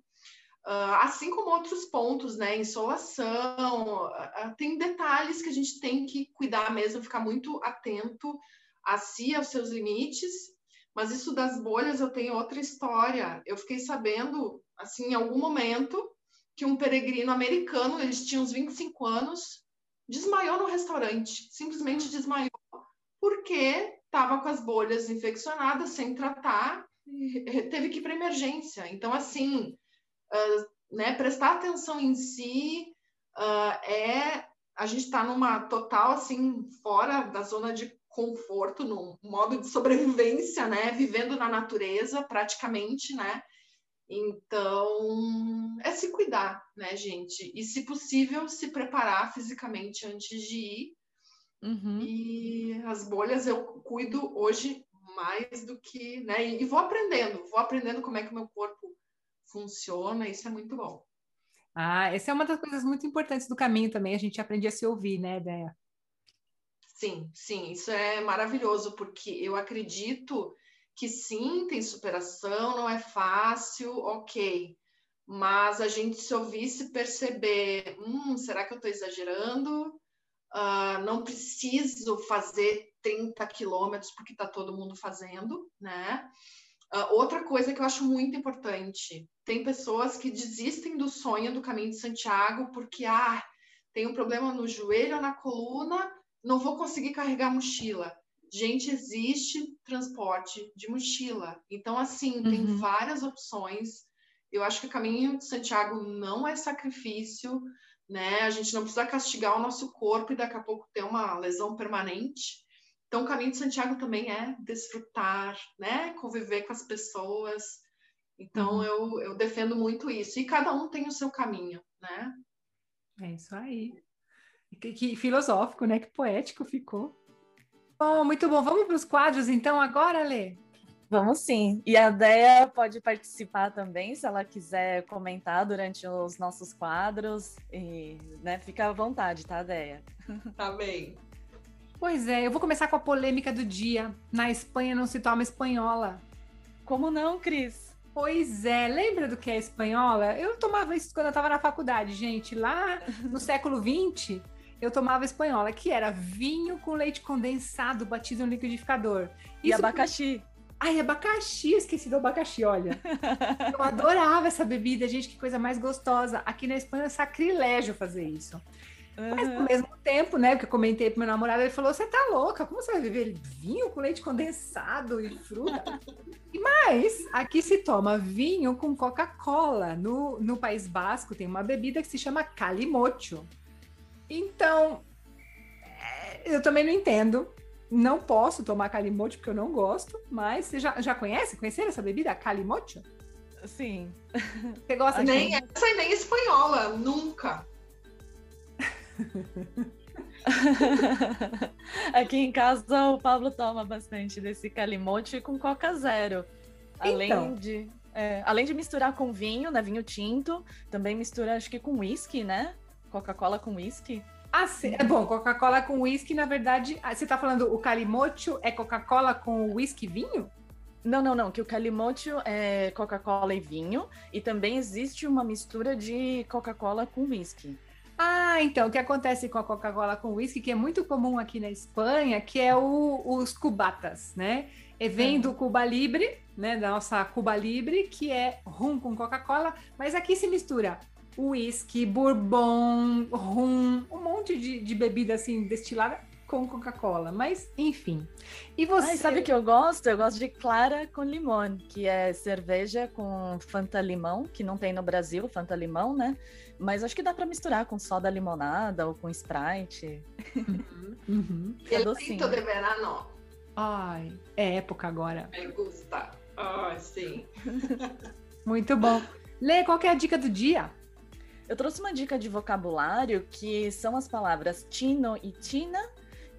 Uh, assim como outros pontos, né? Insolação, uh, tem detalhes que a gente tem que cuidar mesmo, ficar muito atento a si, aos seus limites. Mas isso das bolhas eu tenho outra história. Eu fiquei sabendo, assim, em algum momento, que um peregrino americano, eles tinham uns 25 anos, desmaiou no restaurante, simplesmente desmaiou, porque estava com as bolhas infeccionadas, sem tratar, teve que ir para emergência. Então, assim, uh, né, prestar atenção em si uh, é. A gente está numa total, assim, fora da zona de conforto, num modo de sobrevivência, né? Vivendo na natureza, praticamente, né? Então, é se cuidar, né, gente? E, se possível, se preparar fisicamente antes de ir. Uhum. E as bolhas eu cuido hoje mais do que, né? E vou aprendendo, vou aprendendo como é que o meu corpo funciona, isso é muito bom. Ah, essa é uma das coisas muito importantes do caminho também, a gente aprende a se ouvir, né, Déia? Sim, sim, isso é maravilhoso, porque eu acredito que sim, tem superação, não é fácil, ok. Mas a gente se ouvisse perceber, hum, será que eu estou exagerando? Uh, não preciso fazer 30 quilômetros porque está todo mundo fazendo, né? Uh, outra coisa que eu acho muito importante, tem pessoas que desistem do sonho do caminho de Santiago porque, ah, tem um problema no joelho ou na coluna, não vou conseguir carregar a mochila. Gente, existe transporte de mochila. Então, assim, uhum. tem várias opções. Eu acho que o caminho de Santiago não é sacrifício, né? A gente não precisa castigar o nosso corpo e daqui a pouco ter uma lesão permanente. Então, o caminho de Santiago também é desfrutar, né? Conviver com as pessoas. Então, uhum. eu, eu defendo muito isso. E cada um tem o seu caminho, né? É isso aí. Que, que filosófico, né? Que poético ficou. Bom, muito bom. Vamos para os quadros, então, agora, Lê? Vamos sim. E a Deia pode participar também, se ela quiser comentar durante os nossos quadros. E, né, fica à vontade, tá, Deia? Tá bem. Pois é, eu vou começar com a polêmica do dia. Na Espanha não se toma espanhola. Como não, Cris? Pois é, lembra do que é espanhola? Eu tomava isso quando eu estava na faculdade, gente. Lá no século XX, eu tomava espanhola, que era vinho com leite condensado batido no liquidificador. Isso e abacaxi. Ai, abacaxi, esqueci do abacaxi, olha. Eu adorava essa bebida, gente, que coisa mais gostosa. Aqui na Espanha é sacrilégio fazer isso. Uhum. Mas ao mesmo tempo, né, porque eu comentei pro meu namorado, ele falou: você tá louca, como você vai beber vinho com leite condensado e fruta? e mais, aqui se toma vinho com Coca-Cola. No, no País Basco tem uma bebida que se chama calimocho. Então, é, eu também não entendo não posso tomar calimocho porque eu não gosto, mas você já, já conhece? Conheceram essa bebida, calimocho? Sim. Você gosta nem de... essa nem espanhola, nunca. Aqui em casa o Pablo toma bastante desse calimocho com Coca Zero. Além então. de é, além de misturar com vinho, né, vinho tinto, também mistura acho que com whisky, né? Coca-Cola com whisky. Ah, sim. É bom, Coca-Cola com whisky, na verdade, ah, você está falando o calimocho é Coca-Cola com whisky vinho? Não, não, não, que o calimocho é Coca-Cola e vinho, e também existe uma mistura de Coca-Cola com whisky. Ah, então, o que acontece com a Coca-Cola com whisky, que é muito comum aqui na Espanha, que é o, os cubatas, né? E vem uhum. do Cuba Libre, né, da nossa Cuba Libre, que é rum com Coca-Cola, mas aqui se mistura whisky, bourbon, rum, um monte de, de bebida assim destilada com Coca-Cola, mas enfim. E você. Ai, sabe o que eu gosto? Eu gosto de clara com limão, que é cerveja com Fanta limão, que não tem no Brasil, Fanta limão, né? Mas acho que dá para misturar com soda limonada ou com Sprite. Uhum. uhum. É docinho. de verano. Ai, é época agora. Me gusta. Ai, sim. Muito bom. Lê, qual é a dica do dia? Eu trouxe uma dica de vocabulário que são as palavras tino e tina,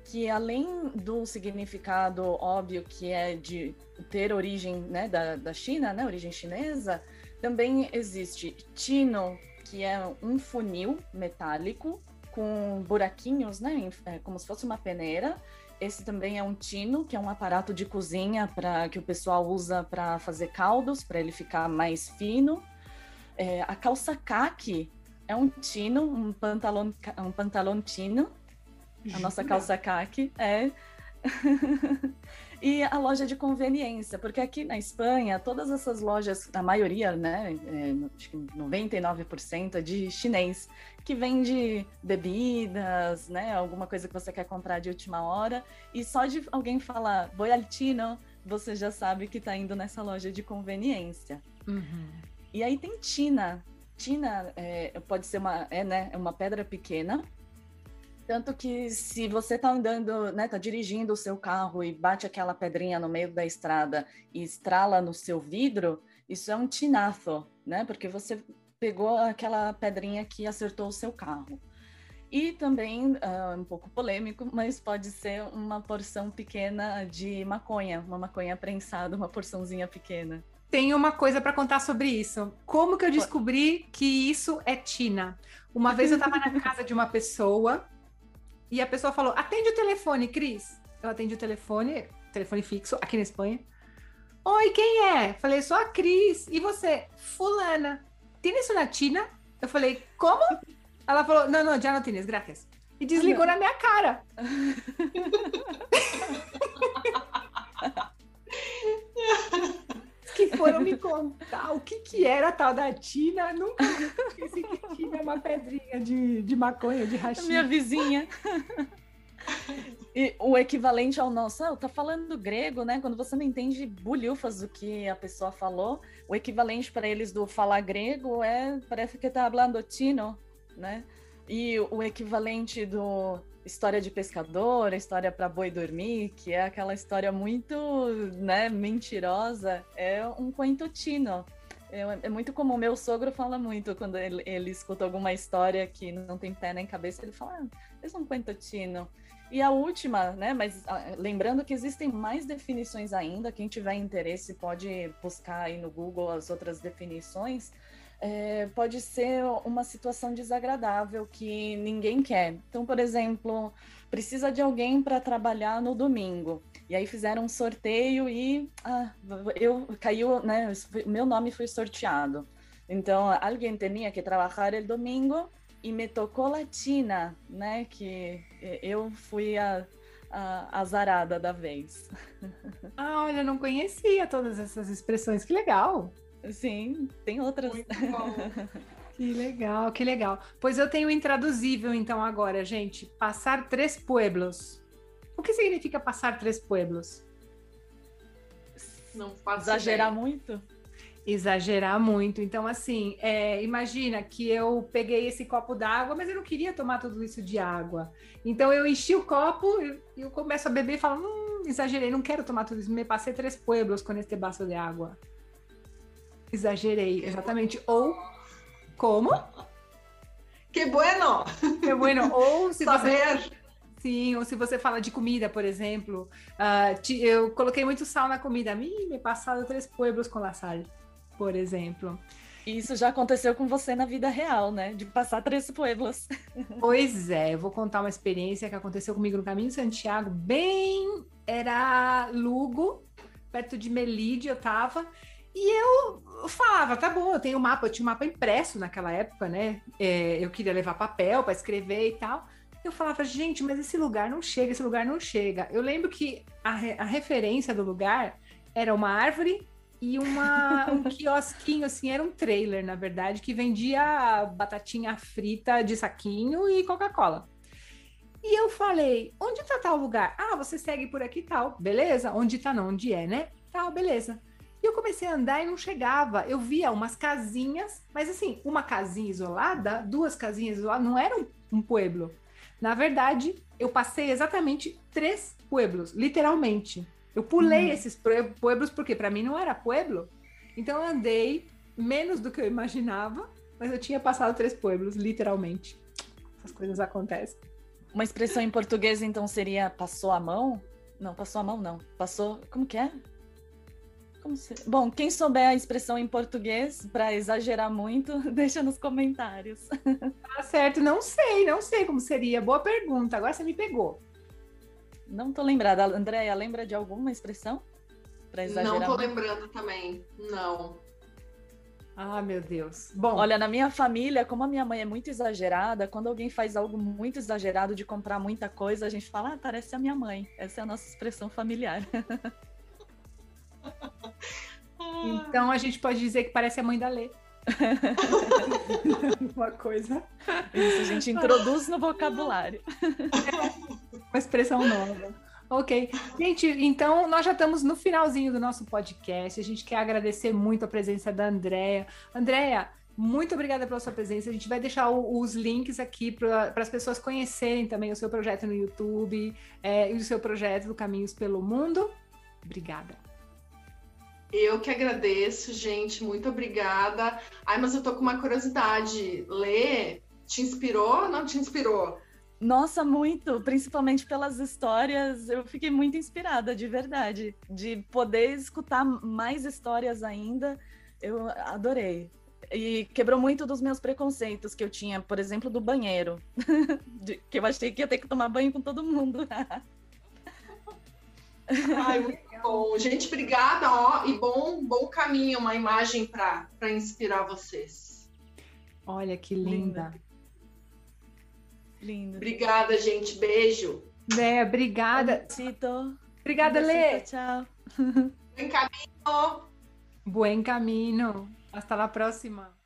que além do significado óbvio que é de ter origem né, da, da China, né, origem chinesa, também existe tino, que é um funil metálico com buraquinhos, né, é como se fosse uma peneira. Esse também é um tino, que é um aparato de cozinha para que o pessoal usa para fazer caldos, para ele ficar mais fino. É, a calça caque é um tino, um pantalão, um pantalão tino. A nossa calça caque é. e a loja de conveniência, porque aqui na Espanha, todas essas lojas, a maioria, né, é, acho que 99% é de chinês, que vende bebidas, né, alguma coisa que você quer comprar de última hora, e só de alguém falar voy al chino, você já sabe que está indo nessa loja de conveniência. Uhum. E aí tem Tina, Tina é, pode ser uma, é, né, é uma pedra pequena, tanto que se você está andando, né, tá dirigindo o seu carro e bate aquela pedrinha no meio da estrada e estrala no seu vidro, isso é um tinazo, né? Porque você pegou aquela pedrinha que acertou o seu carro. E também, uh, um pouco polêmico, mas pode ser uma porção pequena de maconha, uma maconha prensada, uma porçãozinha pequena tenho uma coisa para contar sobre isso. Como que eu descobri que isso é Tina? Uma vez eu estava na casa de uma pessoa e a pessoa falou: atende o telefone, Cris. Eu atendi o telefone, telefone fixo, aqui na Espanha. Oi, quem é? Falei, sou a Cris. E você? Fulana. Tem isso na Tina? Eu falei, como? Ela falou, não, não, já não tienes, graças. E desligou na minha cara. que foram me contar o que, que era a tal da Tina. Nunca esqueci que Tina é uma pedrinha de, de maconha, de rachis. Minha vizinha. E o equivalente ao nosso, ah, tá falando grego, né? Quando você não entende bulhufas do que a pessoa falou, o equivalente para eles do falar grego é parece que tá falando tino, né? e o equivalente do história de pescador, história para boi dormir, que é aquela história muito, né, mentirosa, é um quentotino. É, é muito comum, meu sogro fala muito quando ele, ele escuta alguma história que não tem pé nem cabeça, ele fala, ah, é um quentotino. E a última, né? Mas ah, lembrando que existem mais definições ainda. Quem tiver interesse pode buscar aí no Google as outras definições. É, pode ser uma situação desagradável que ninguém quer. Então, por exemplo, precisa de alguém para trabalhar no domingo. E aí fizeram um sorteio e ah, eu caiu, né? Meu nome foi sorteado. Então, alguém tinha que trabalhar el domingo e me tocou latina, né? Que eu fui a, a azarada da vez. Ah, olha, não conhecia todas essas expressões, que legal! Sim, tem outras. que legal, que legal. Pois eu tenho intraduzível então agora, gente. Passar três pueblos. O que significa passar três pueblos? Não exagerar muito? exagerar muito. Então, assim, é, imagina que eu peguei esse copo d'água, mas eu não queria tomar tudo isso de água. Então, eu enchi o copo e eu começo a beber e falo, hum, exagerei, não quero tomar tudo isso. Me passei três pueblos com este baço de água. Exagerei, exatamente. Ou, como? Que bueno! Que bueno. Ou se Saber. você... Sim, ou se você fala de comida, por exemplo, uh, eu coloquei muito sal na comida. Me, me passado três pueblos com la sal por exemplo. Isso já aconteceu com você na vida real, né? De passar três pueblos. Pois é, eu vou contar uma experiência que aconteceu comigo no Caminho de Santiago, bem era Lugo, perto de Melide eu tava, e eu falava, tá bom, eu tenho um mapa, eu tinha um mapa impresso naquela época, né? É, eu queria levar papel para escrever e tal. Eu falava, gente, mas esse lugar não chega, esse lugar não chega. Eu lembro que a, a referência do lugar era uma árvore e uma, um quiosquinho, assim, era um trailer, na verdade, que vendia batatinha frita de saquinho e Coca-Cola. E eu falei, onde tá tal lugar? Ah, você segue por aqui tal, beleza? Onde tá não, onde é, né? Tal, beleza. E eu comecei a andar e não chegava. Eu via umas casinhas, mas assim, uma casinha isolada, duas casinhas isoladas, não era um, um pueblo. Na verdade, eu passei exatamente três pueblos, literalmente. Eu pulei uhum. esses pueblos porque para mim não era pueblo. Então eu andei menos do que eu imaginava, mas eu tinha passado três pueblos, literalmente. Essas coisas acontecem. Uma expressão em português então seria passou a mão? Não, passou a mão não. Passou, como que é? Se... Bom, quem souber a expressão em português, para exagerar muito, deixa nos comentários. Tá certo, não sei, não sei como seria. Boa pergunta, agora você me pegou. Não tô lembrada. Andréia, lembra de alguma expressão? Pra exagerar não tô muito? lembrando também. Não. Ah, meu Deus. Bom, olha, na minha família, como a minha mãe é muito exagerada, quando alguém faz algo muito exagerado de comprar muita coisa, a gente fala, ah, parece a minha mãe. Essa é a nossa expressão familiar. então a gente pode dizer que parece a mãe da Lê. Uma coisa. Isso, a gente introduz no vocabulário. Uma expressão nova. Ok. Gente, então nós já estamos no finalzinho do nosso podcast. A gente quer agradecer muito a presença da Andrea. Andrea, muito obrigada pela sua presença. A gente vai deixar o, os links aqui para as pessoas conhecerem também o seu projeto no YouTube é, e o seu projeto do Caminhos pelo Mundo. Obrigada. Eu que agradeço, gente. Muito obrigada. Ai, mas eu tô com uma curiosidade. Lê, te inspirou ou não te inspirou? Nossa, muito, principalmente pelas histórias. Eu fiquei muito inspirada, de verdade, de poder escutar mais histórias ainda. Eu adorei. E quebrou muito dos meus preconceitos que eu tinha, por exemplo, do banheiro, que eu achei que ia ter que tomar banho com todo mundo. Ai, muito bom. Gente, obrigada, ó, e bom, bom caminho, uma imagem para inspirar vocês. Olha que linda. linda. Obrigada, gente. Beijo. Né, obrigada. Tito. Obrigada, Lê. Tchau. Buen caminho. Buen caminho. Hasta la próxima.